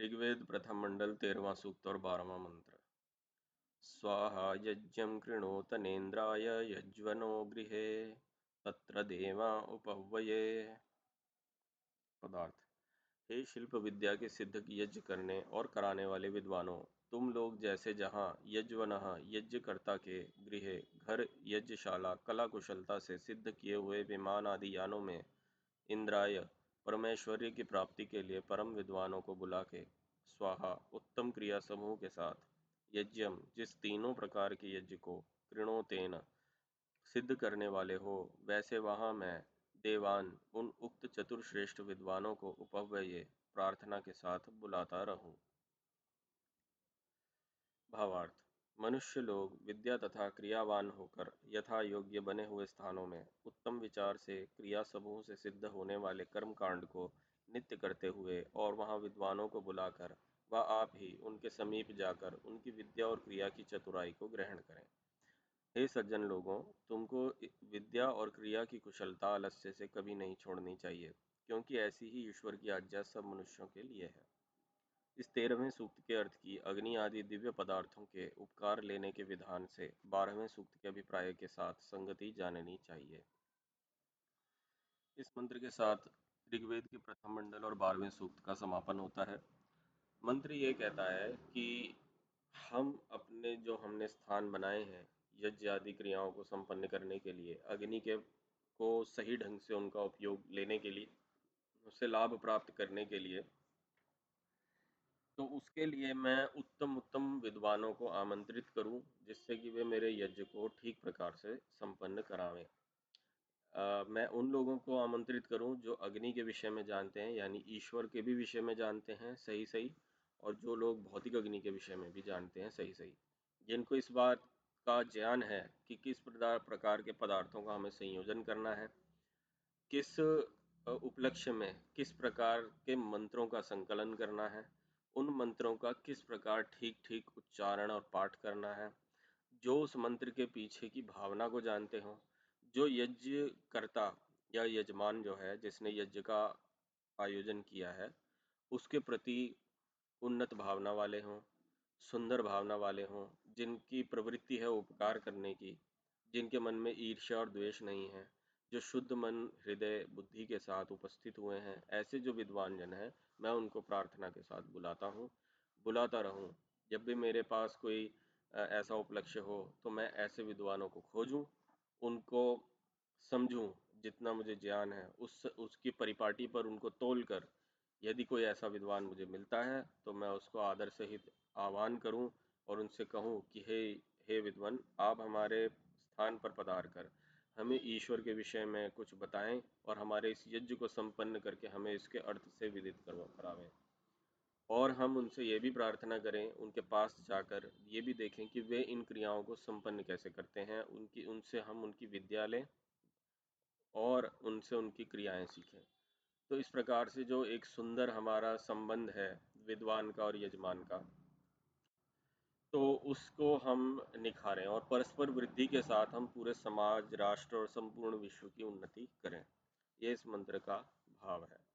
ऋग्वेद प्रथम मंडल तेरवा सूक्त और बारहवा मंत्र। स्वाहा यज्ञं कृणोतनेन्द्राय यज्वनो गृहे, तत्र देवा उपव्यये। पदार्थ। हे शिल्प विद्या के सिद्ध यज्ञ करने और कराने वाले विद्वानों, तुम लोग जैसे जहाँ यज्वन यज्ञकर्ता के गृह, घर, यज्ञशाला कला कुशलता से सिद्ध किए हुए विमान आदि यानों में इंद्राय परमेश्वर्य की प्राप्ति के लिए परम विद्वानों को बुला के स्वाहा, उत्तम क्रिया समूह के साथ यज्ञम, जिस तीनों प्रकार के यज्ञ को कृणोतेन सिद्ध करने वाले हो, वैसे वहाँ मैं, देवान, उन उक्त चतुर्श्रेष्ठ विद्वानों को उपव्यय, प्रार्थना के साथ बुलाता रहूँ। भावार्थ। मनुष्य लोग विद्या तथा क्रियावान होकर यथा योग्य बने हुए स्थानों में उत्तम विचार से क्रिया समूह से सिद्ध होने वाले कर्म कांड को नित्य करते हुए और वहाँ विद्वानों को बुलाकर व आप ही उनके समीप जाकर उनकी विद्या और क्रिया की चतुराई को ग्रहण करें। हे सज्जन लोगों, तुमको विद्या और क्रिया की कुशलता आलस्य से कभी नहीं छोड़नी चाहिए, क्योंकि ऐसी ही ईश्वर की आज्ञा सब मनुष्यों के लिए है। इस तेरहवें सूक्त के अर्थ की अग्नि आदि दिव्य पदार्थों के उपकार लेने के विधान से बारहवें सूक्त के अभिप्राय के साथ संगति जाननी चाहिए। इस मंत्र के साथ ऋग्वेद के प्रथम मंडल और बारहवें सूक्त का समापन होता है। मंत्र ये कहता है कि हम अपने जो हमने स्थान बनाए हैं, यज्ञ आदि क्रियाओं को संपन्न करने के लिए, अग्नि के को सही ढंग से उनका उपयोग लेने के लिए, उससे लाभ प्राप्त करने के लिए तो उसके लिए मैं उत्तम उत्तम विद्वानों को आमंत्रित करूँ, जिससे कि वे मेरे यज्ञ को ठीक प्रकार से संपन्न करावें। मैं उन लोगों को आमंत्रित करूँ, जो अग्नि के विषय में जानते हैं, यानी ईश्वर के भी विषय में जानते हैं सही सही और जो लोग भौतिक अग्नि के विषय में भी जानते हैं सही सही जिनको इस बात का ज्ञान है कि किस प्रकार के पदार्थों का हमें संयोजन करना है, किस उपलक्ष्य में किस प्रकार के मंत्रों का संकलन करना है उन मंत्रों का किस प्रकार ठीक ठीक उच्चारण और पाठ करना है, जो उस मंत्र के पीछे की भावना को जानते हों, जो यज्ञ करता या यजमान जो है, जिसने यज्ञ का आयोजन किया है, उसके प्रति उन्नत भावना वाले हों, सुंदर भावना वाले हों, जिनकी प्रवृत्ति है उपकार करने की, जिनके मन में ईर्ष्या और द्वेष नहीं है, जो शुद्ध मन, हृदय, बुद्धि के साथ उपस्थित हुए हैं, ऐसे जो विद्वान जन हैं मैं उनको प्रार्थना के साथ बुलाता हूँ, बुलाता रहूँ। जब भी मेरे पास कोई ऐसा उपलक्ष्य हो तो मैं ऐसे विद्वानों को खोजूं, उनको समझूं जितना मुझे ज्ञान है। उस, उसकी परिपाटी पर उनको तोल कर यदि कोई ऐसा विद्वान मुझे मिलता है तो मैं उसको आदर सहित आह्वान करूँ और उनसे कहूँ कि, हे हे विद्वान, आप हमारे स्थान पर पधार कर हमें ईश्वर के विषय में कुछ बताएँ और हमारे इस यज्ञ को संपन्न करके हमें इसके अर्थ से विदित करावें और हम उनसे ये भी प्रार्थना करें, उनके पास जाकर ये भी देखें कि वे इन क्रियाओं को संपन्न कैसे करते हैं, उनकी, उनसे हम उनकी विद्या लें और उनसे उनकी क्रियाएँ सीखें। तो इस प्रकार से जो एक सुंदर हमारा संबंध है, विद्वान का और यजमान का तो उसको हम निखारें और परस्पर वृद्धि के साथ हम पूरे समाज, राष्ट्र और संपूर्ण विश्व की उन्नति करें। ये इस मंत्र का भाव है।